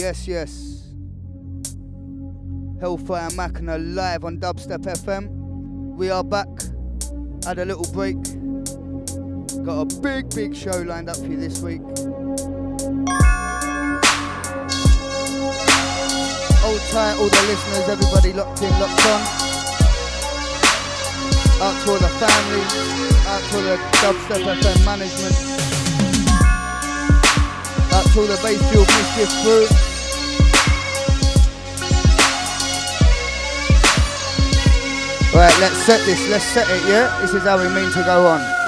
Yes, yes. Hellfire Machina live on Dubstep FM. We are back. Had a little break. Got a big, big show lined up for you this week. Hold tight, all the listeners, everybody locked in, locked on. Out to all the family, out to all the Dubstep FM management, out to all the Bayfield Mischief crew. Right, let's set this, let's set it, yeah? This is how we mean to go on.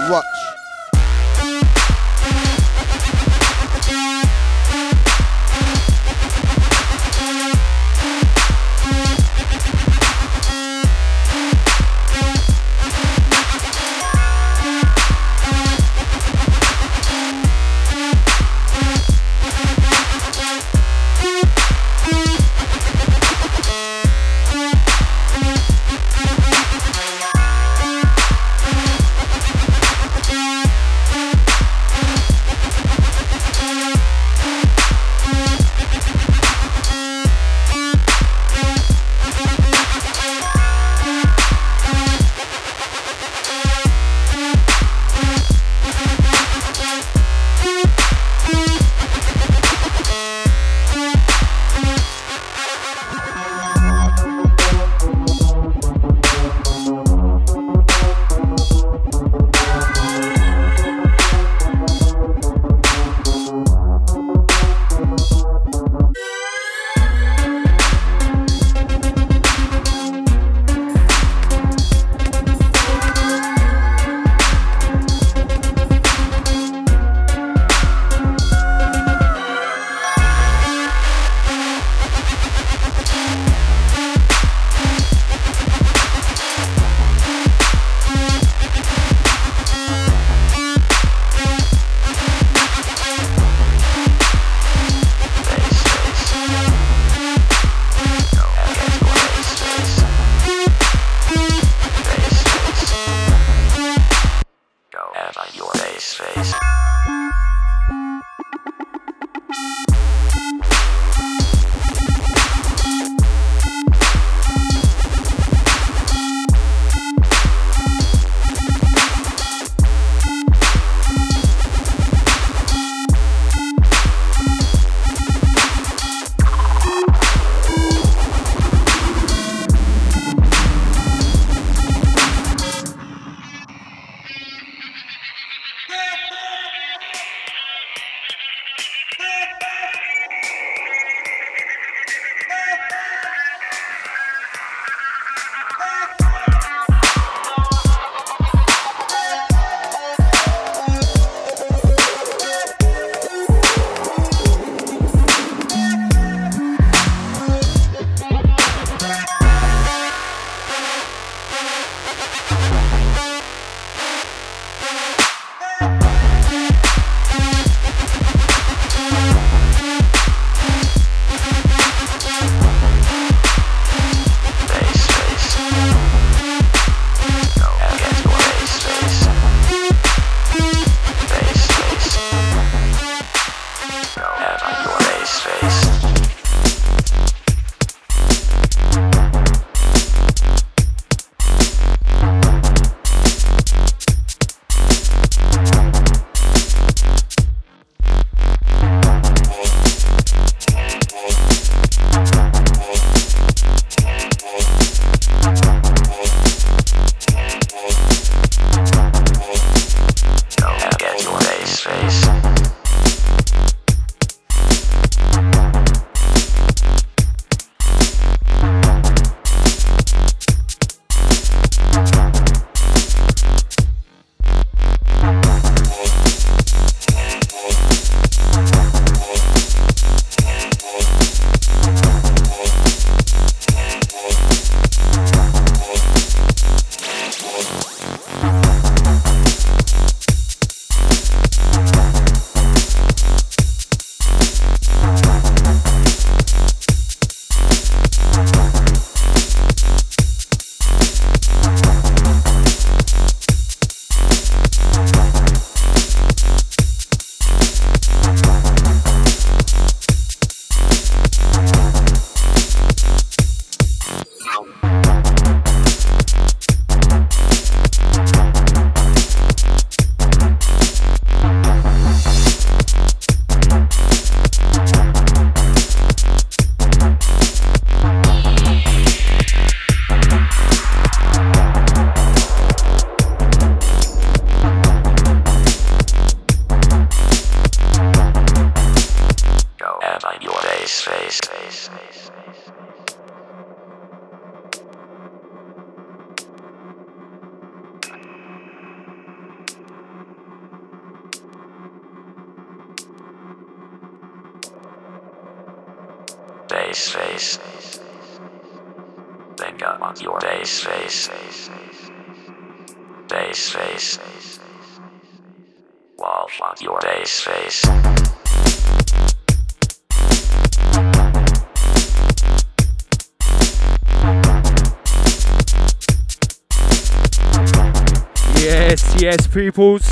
Peoples.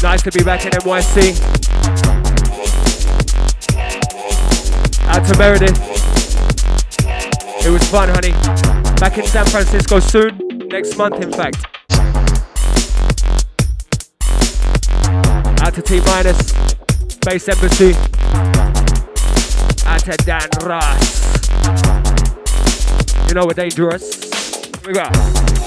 Nice to be back in NYC. Out to Meredith. It was fun, honey. Back in San Francisco soon. Next month, in fact. Out to T minus. Base Embassy. Out to Dan Ross. You know we're dangerous. We go.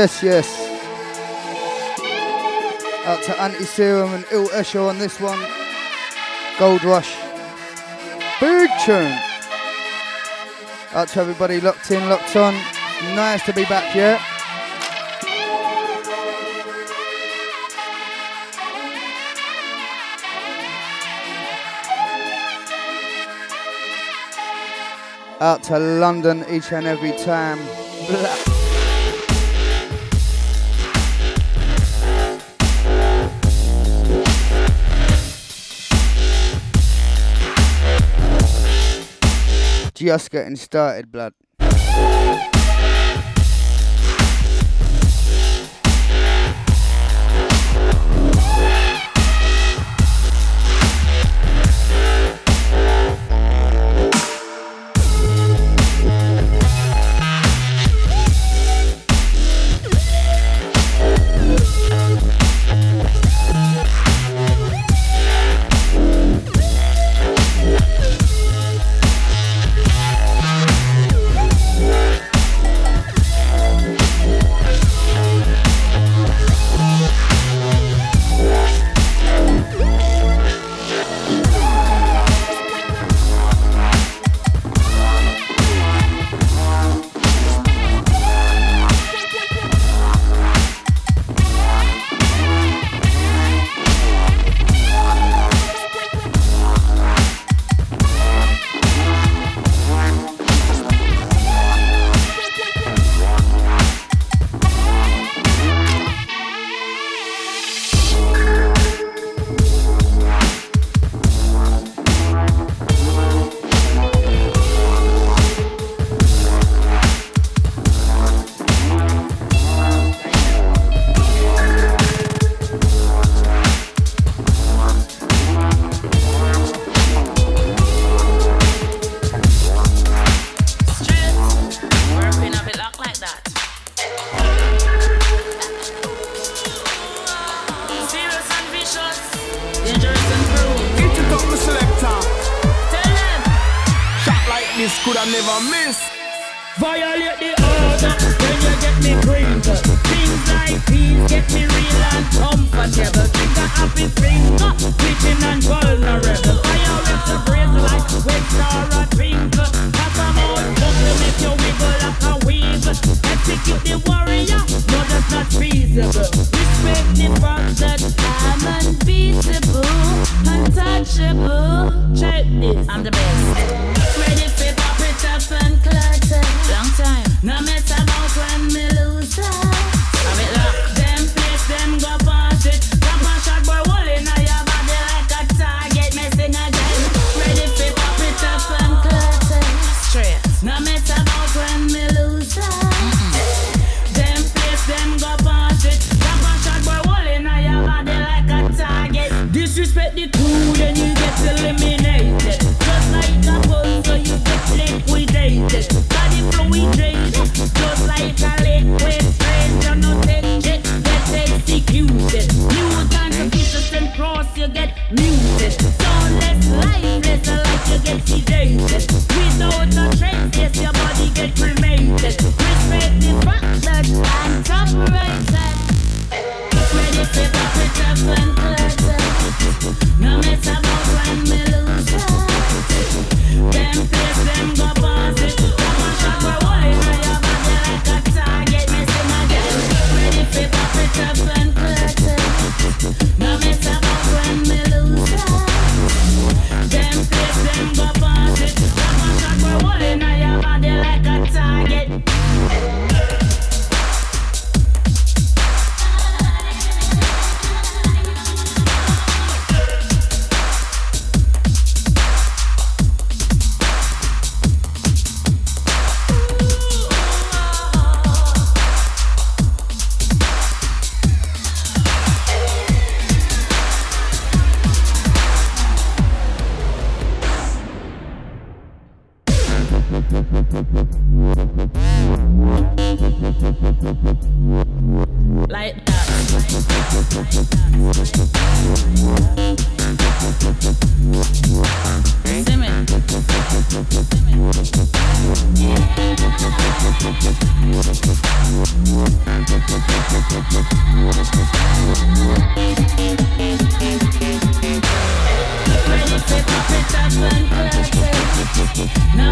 Yes, yes. Out to Antiserum and Ill Esha on this one. Gold Rush. Big tune. Out to everybody locked in, locked on. Nice to be back here. Out to London each and every time. Blah. Just getting started, blood.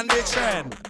on the trend.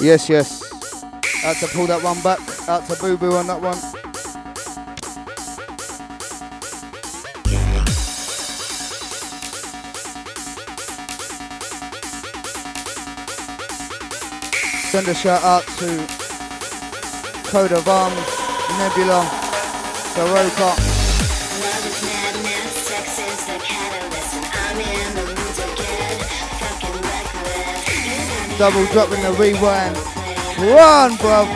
Yes, yes. Had to pull that one back. Out to Boo Boo on that one. Send a shout out to Code of Arms, Nebula, Soroka double dropping the rewind. Run, bro.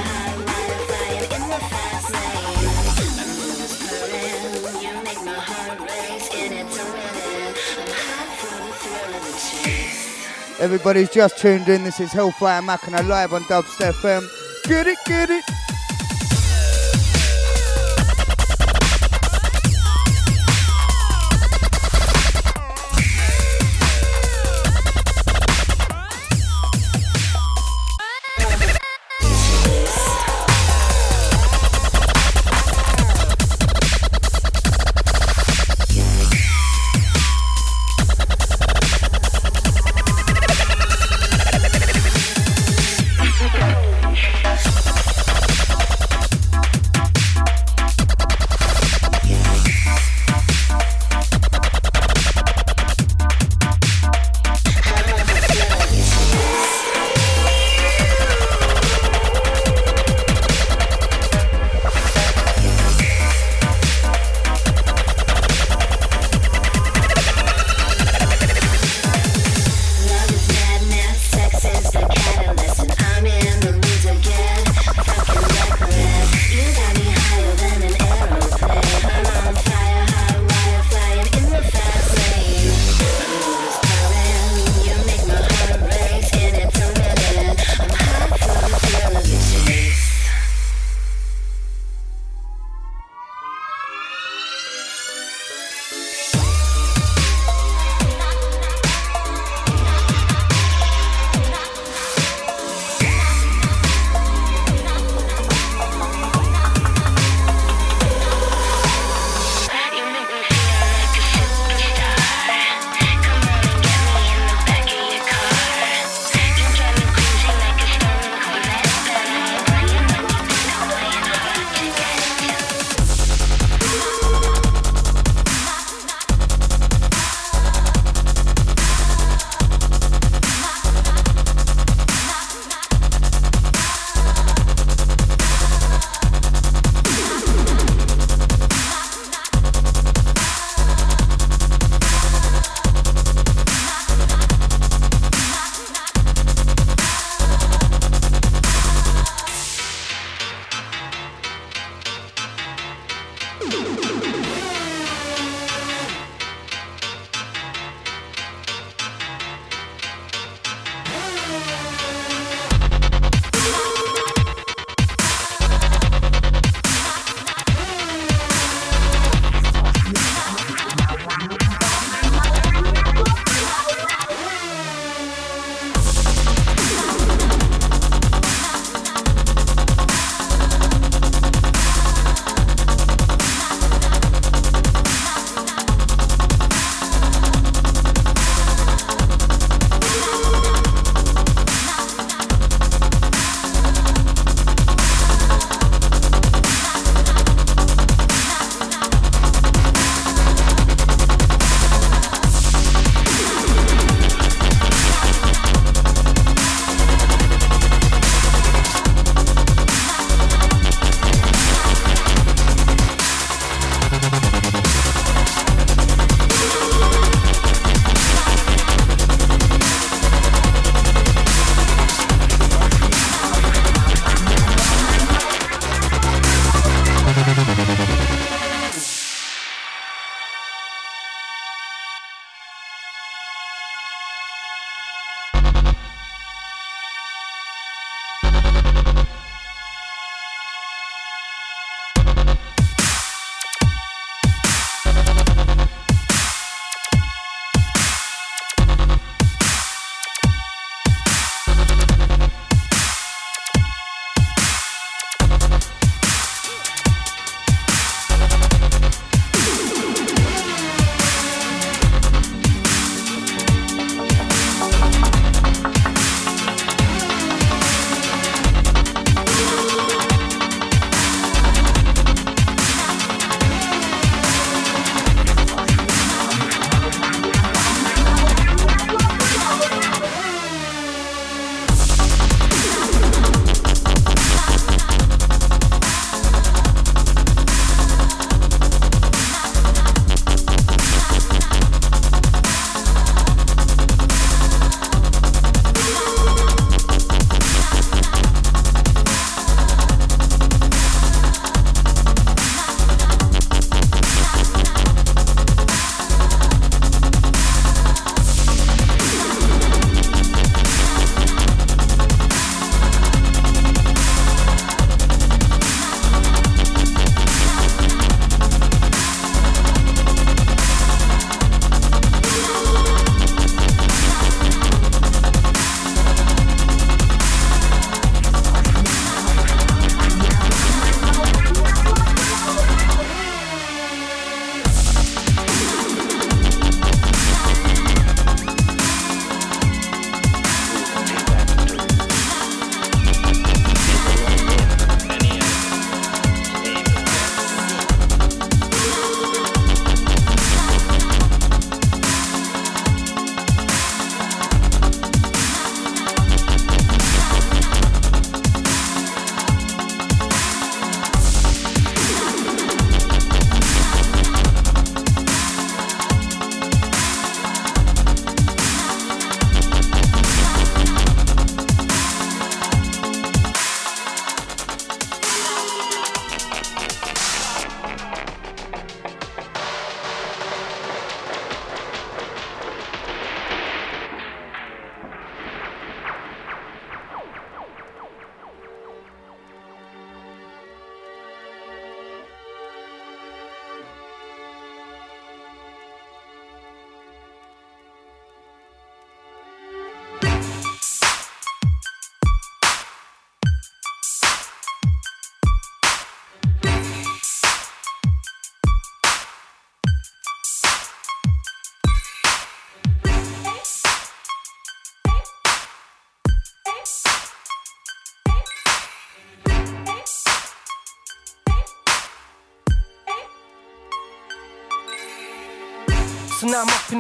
Everybody's just tuned in. This is Hellfire I live on Dubstep FM. Get it, get it.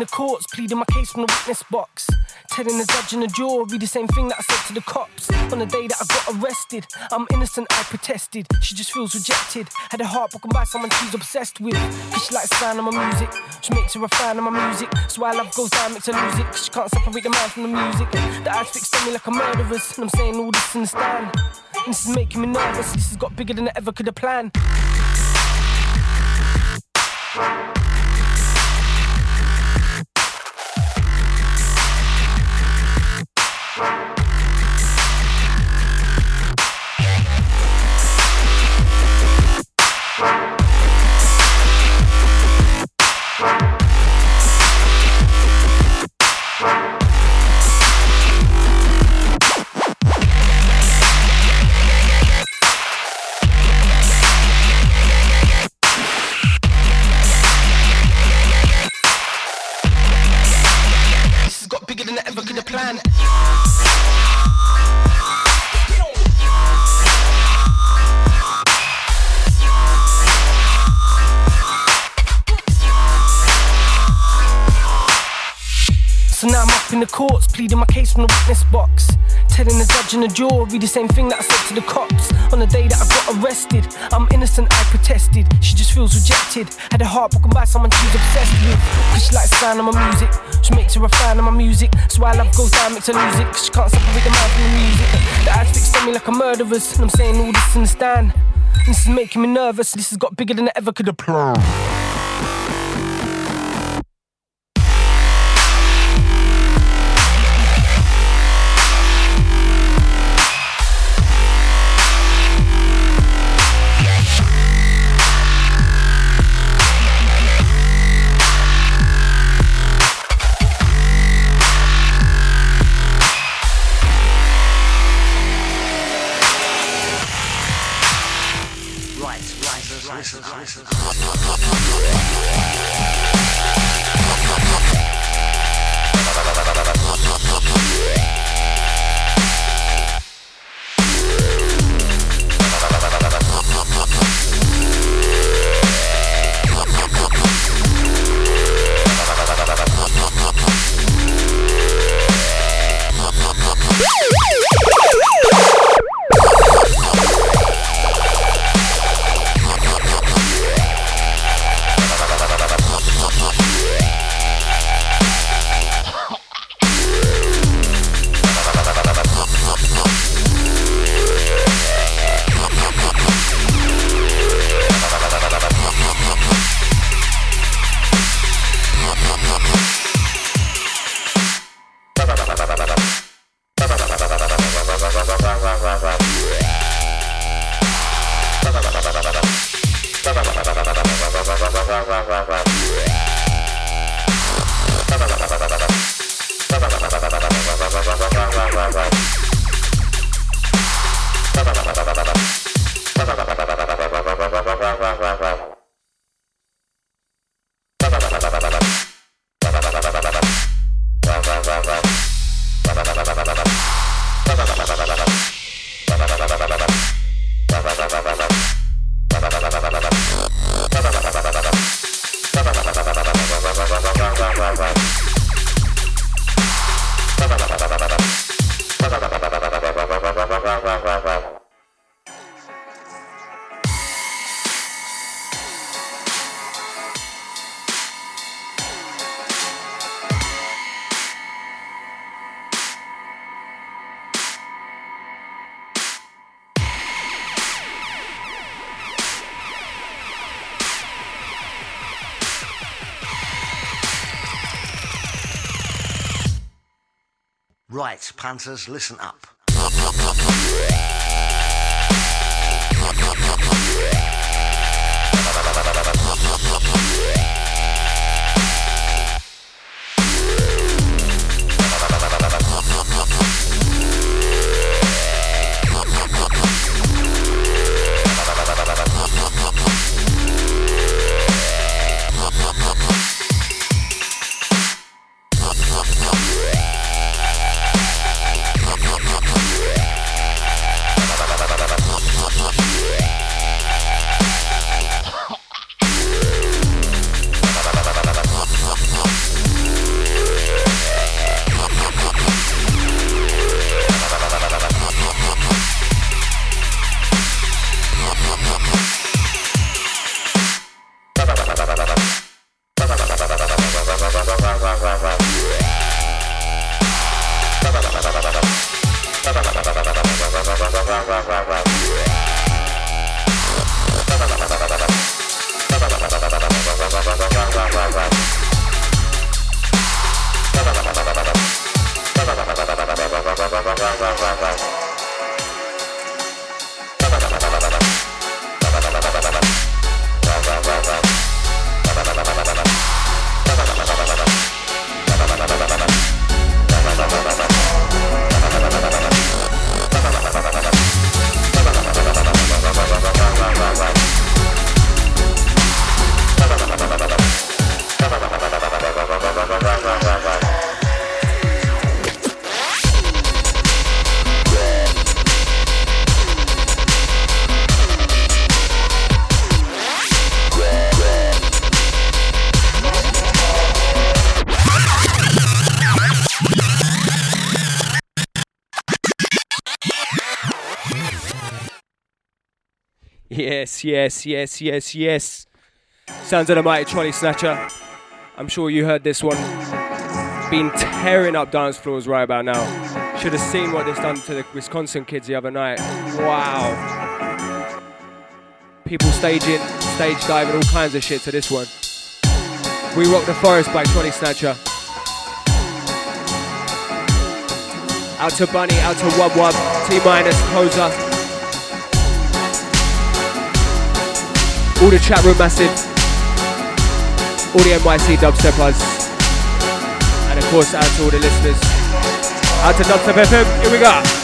The courts, pleading my case from the witness box. Telling the judge and the jury the same thing that I said to the cops. On the day that I got arrested, I'm innocent, I protested. She just feels rejected. Had her heart broken by someone she's obsessed with. Cause she likes the sound of my music. She makes her a fan of my music. So why love goes down, makes her lose it. Cause she can't separate the man from the music. The eyes fixed on me like a murderer's. And I'm saying all this in the stand. And this is making me nervous. This has got bigger than I ever could have planned. Pleading my case from the witness box. Telling the judge and the jury the same thing that I said to the cops. On the day that I got arrested, I'm innocent, I protested. She just feels rejected. Had her heart broken by someone she's obsessed with. Cause she likes the sound of my music. She makes her a fan of my music. So why love goes down, makes her lose it. Cause she can't separate the man from the music. The eyes fixed on me like a murderer's. And I'm saying all this in the stand. This is making me nervous. This has got bigger than I ever could have planned. Panthers, listen up. Yes, yes, yes, yes. Sounds of the mighty Trolley Snatcha. I'm sure you heard this one. Been tearing up dance floors right about now. Should have seen what this done to the Wisconsin kids the other night. Wow. People staging, stage diving, all kinds of shit to this one. We Rock the Forest by Trolley Snatcha. Out to Bunny, out to Wub Wub, T minus, All the chat room massive. All the NYC dubsteppers. And of course, out to all the listeners. Out to Dubstep FM. Here we go.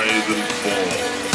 Rise and fall.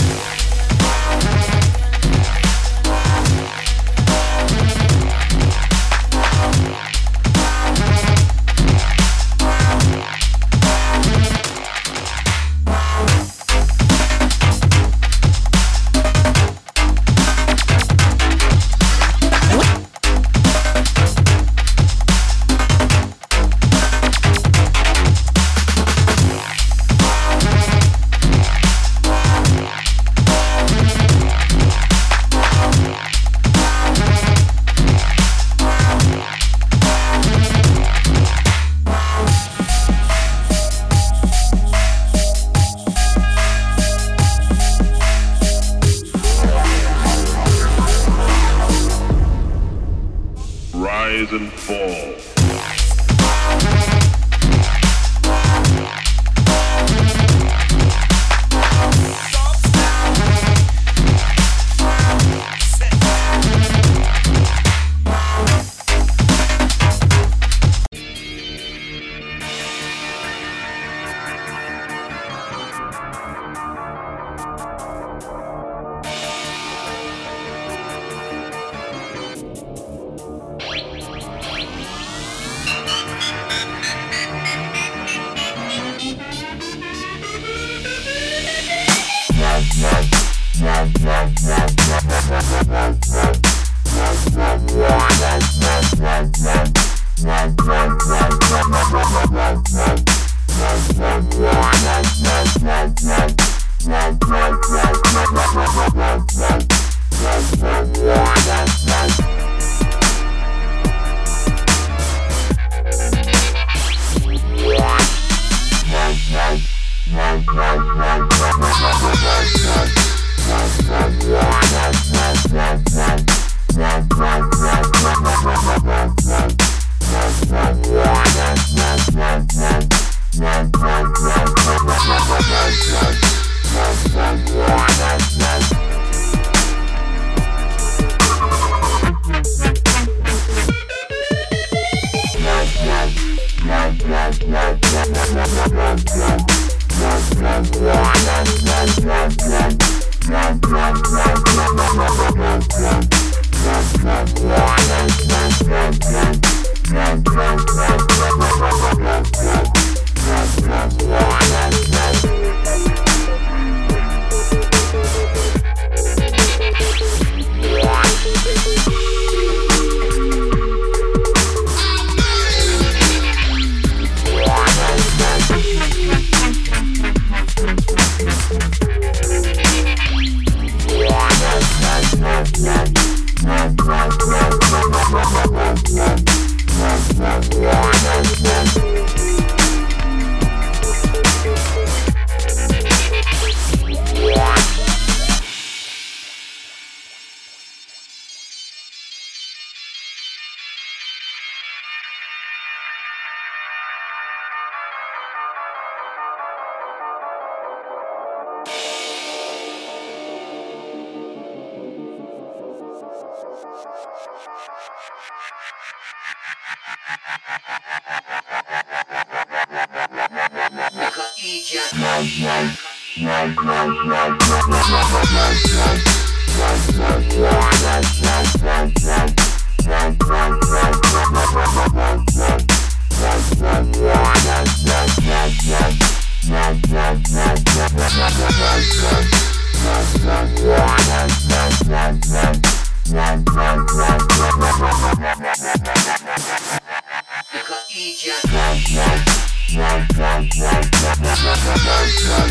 Crowd of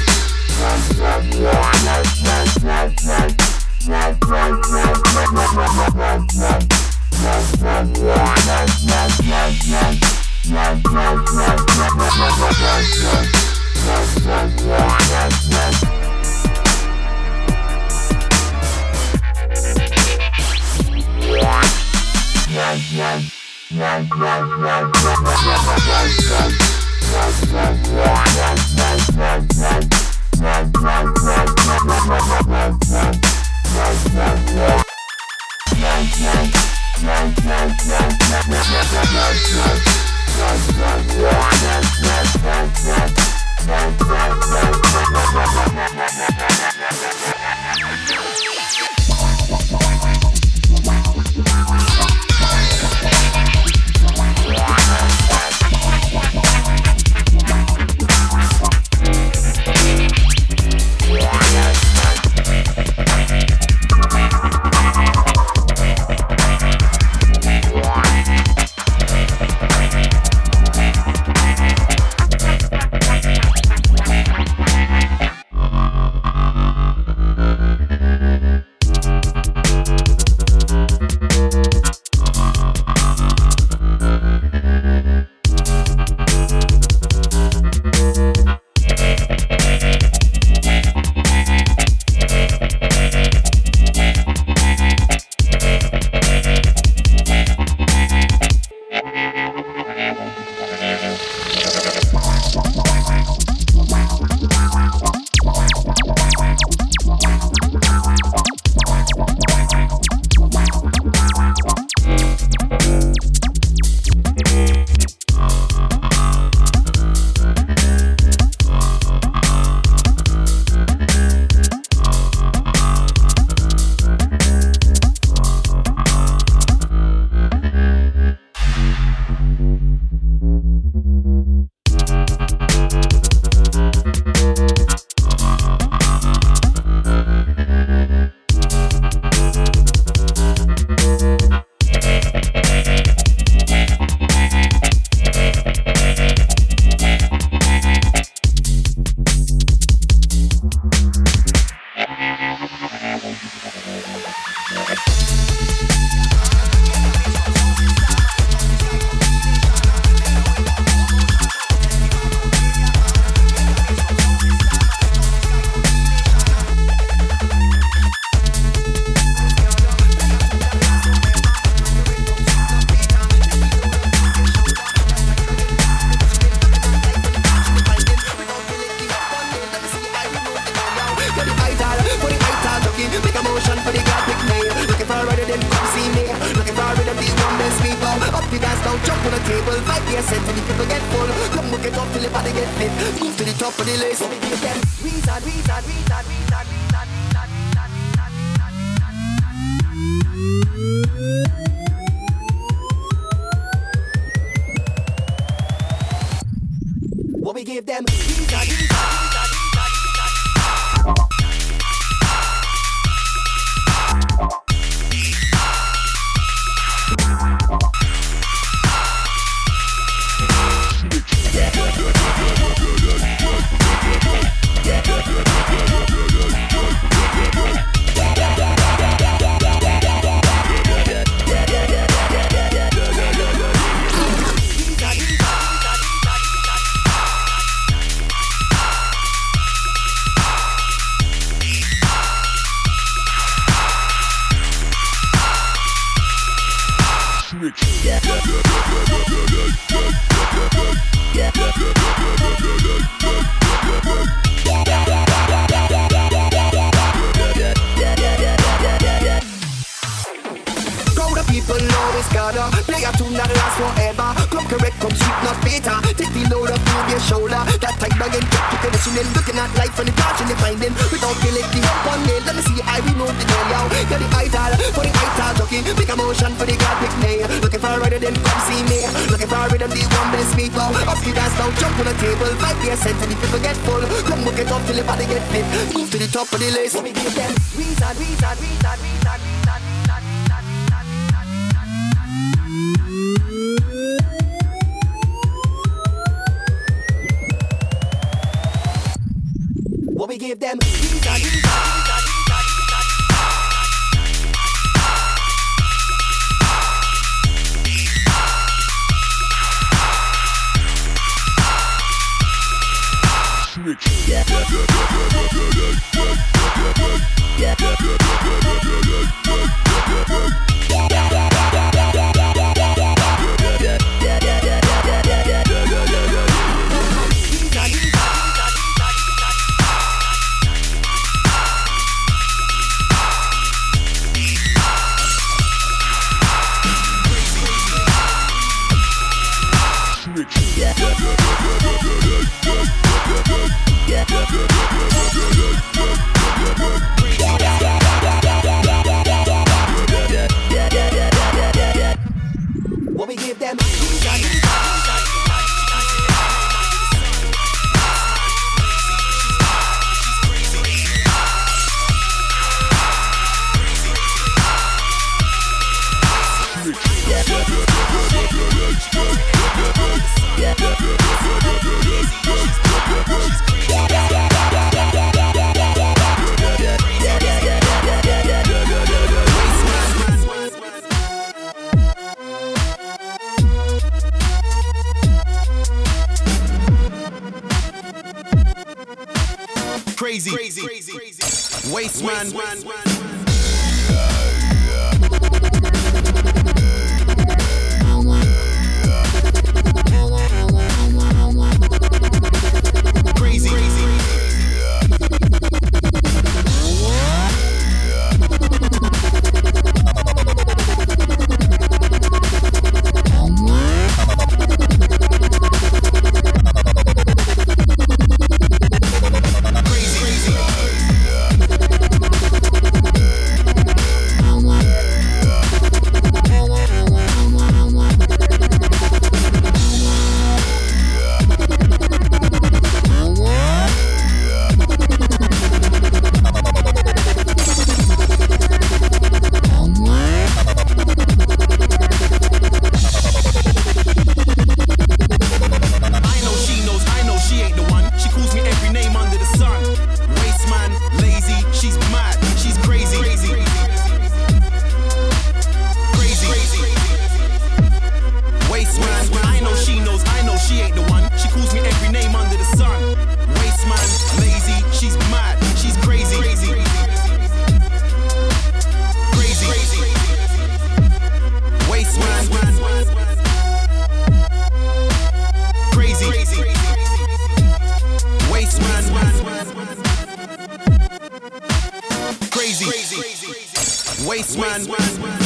man.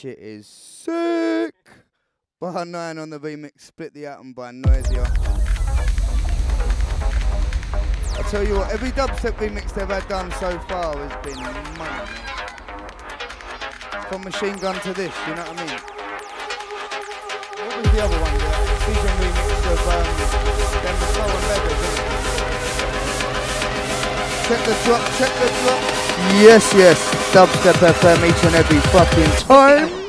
Shit is sick. Bar 9 on the remix, Split the Atom by Noisia. I tell you what, every dubstep remix they've had done so far has been money. From Machine Gun to this, you know what I mean? What was the other one? The season remix of um, the Soul and? Check the drop, check the drop. Yes, yes. Dubstep FM each and every fucking time.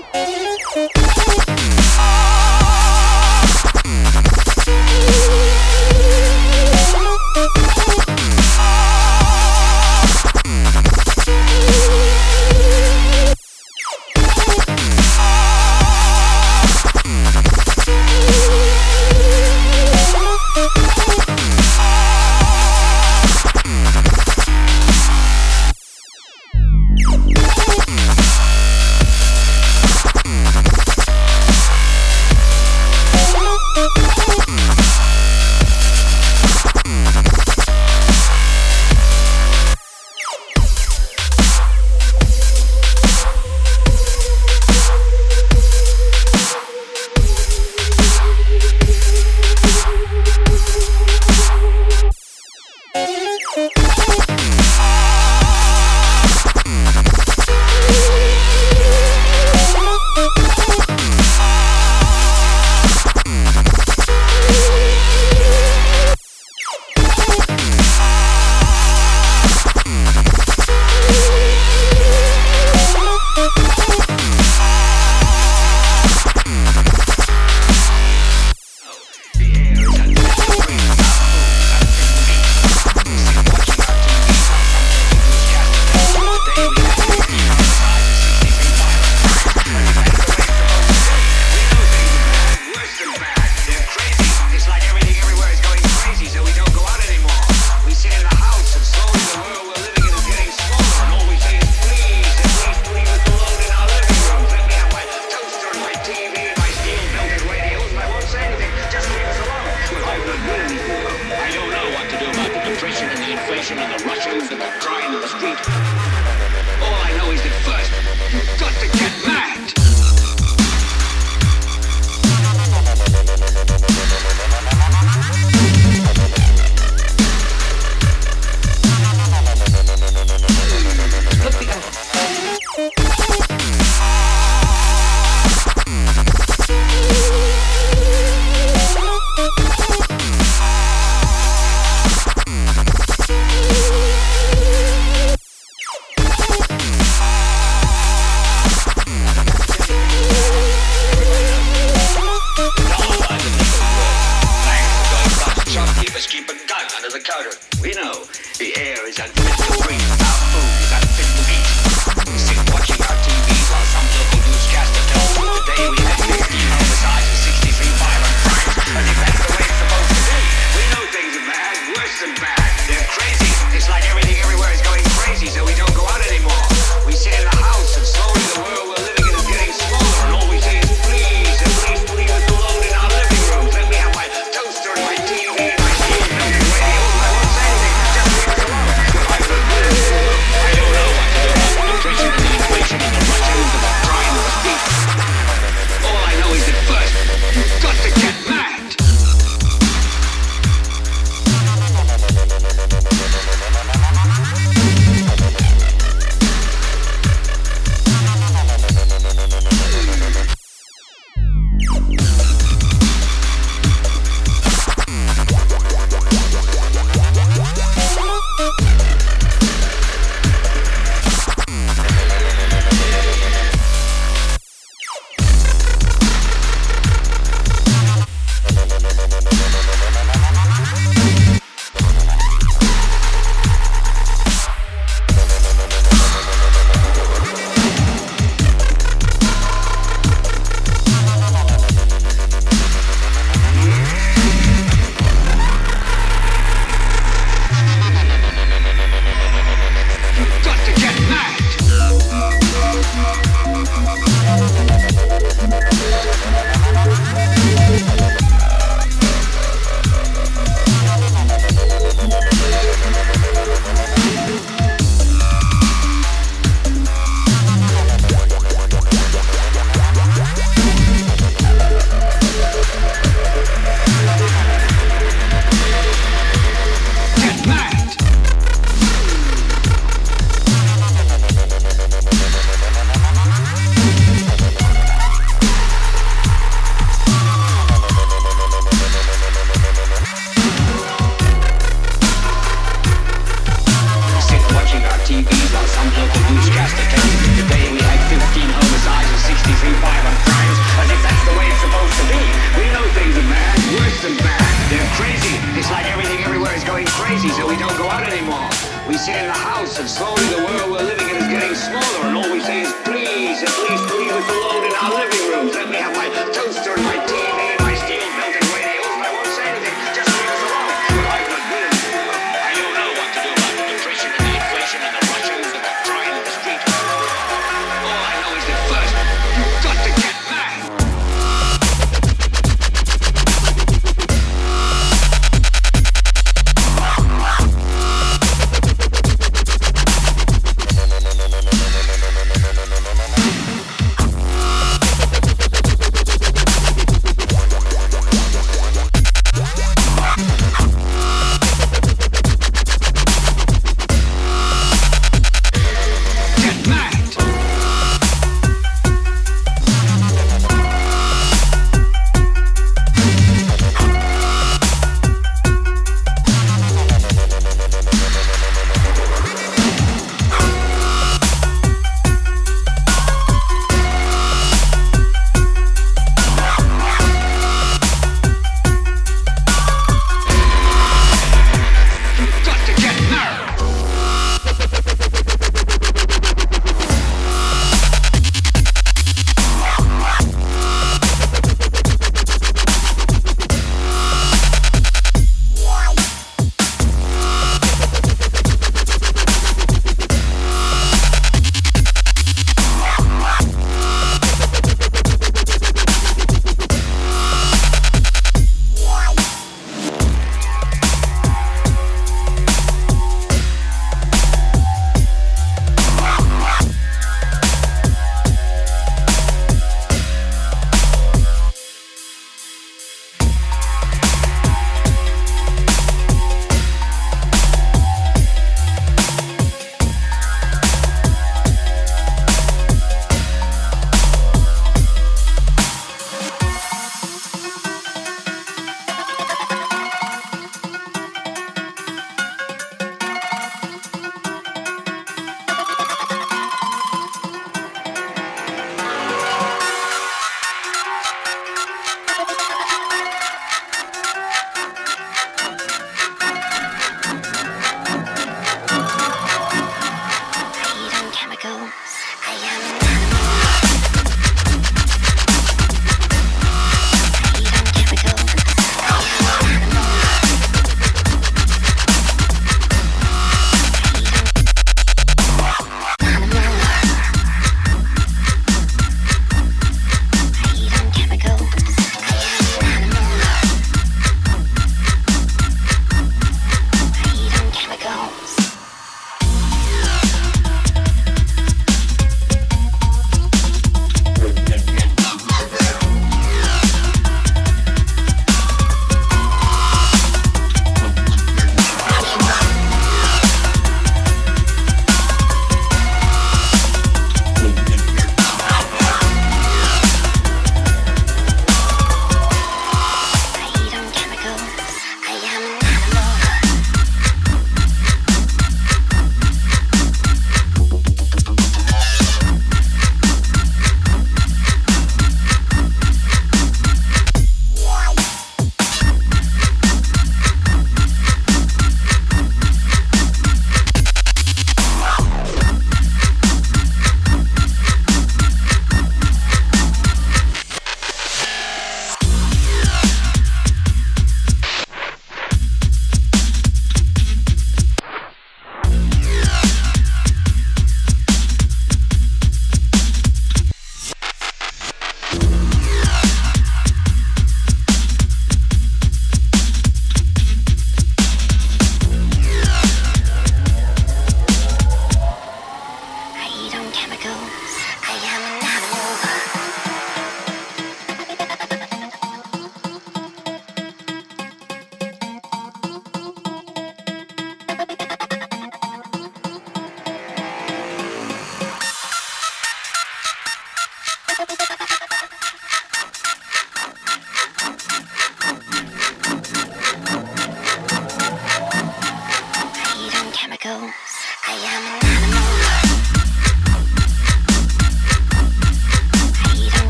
Shopkeepers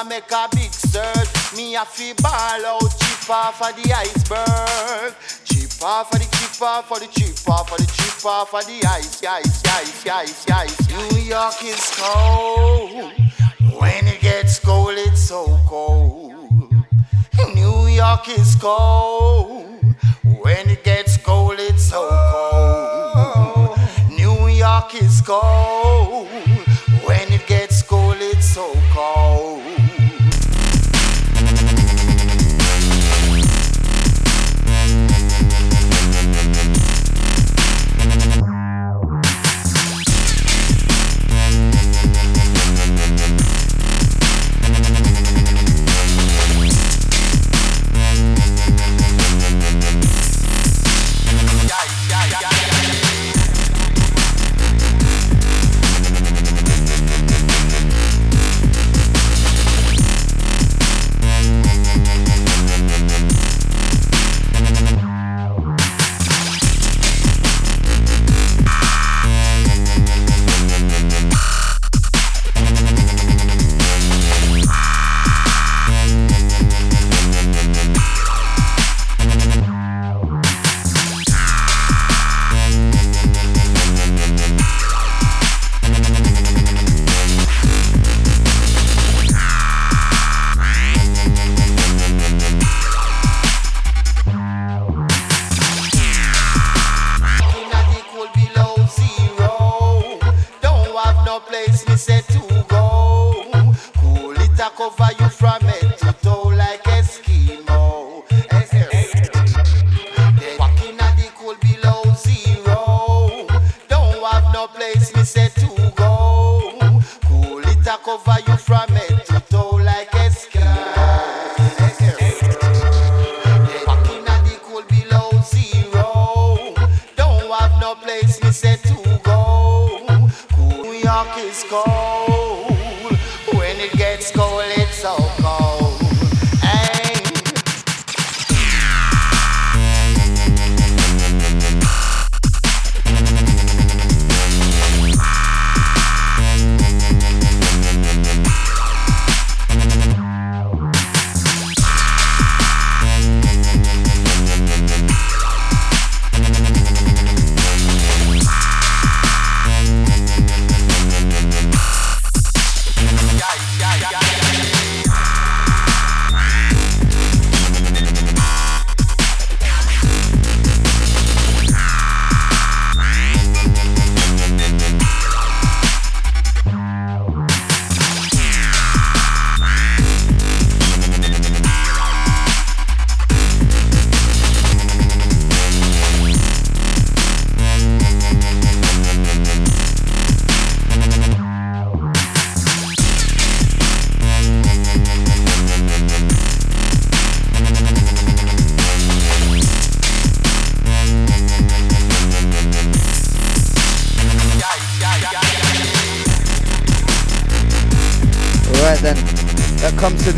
I make a big surge. Me a fi ball out, cheaper for the iceberg. Cheaper for the cheaper for the cheaper for the cheaper for the ice, ice, ice, ice, ice. New York is cold. When it gets cold, it's so cold. New York is cold. When it gets cold, it's so cold. New York is cold. When it gets cold, it's so cold.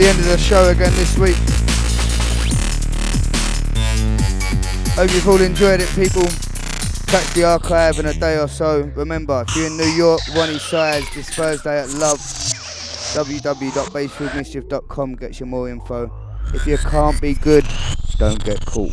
The end of the show again this week. Hope you've all enjoyed it, people. Catch the archive in a day or so. Remember, if you're in New York, Ronnie Side, this Thursday at Love, www.basefieldmischief.com gets you more info. If you can't be good, don't get caught.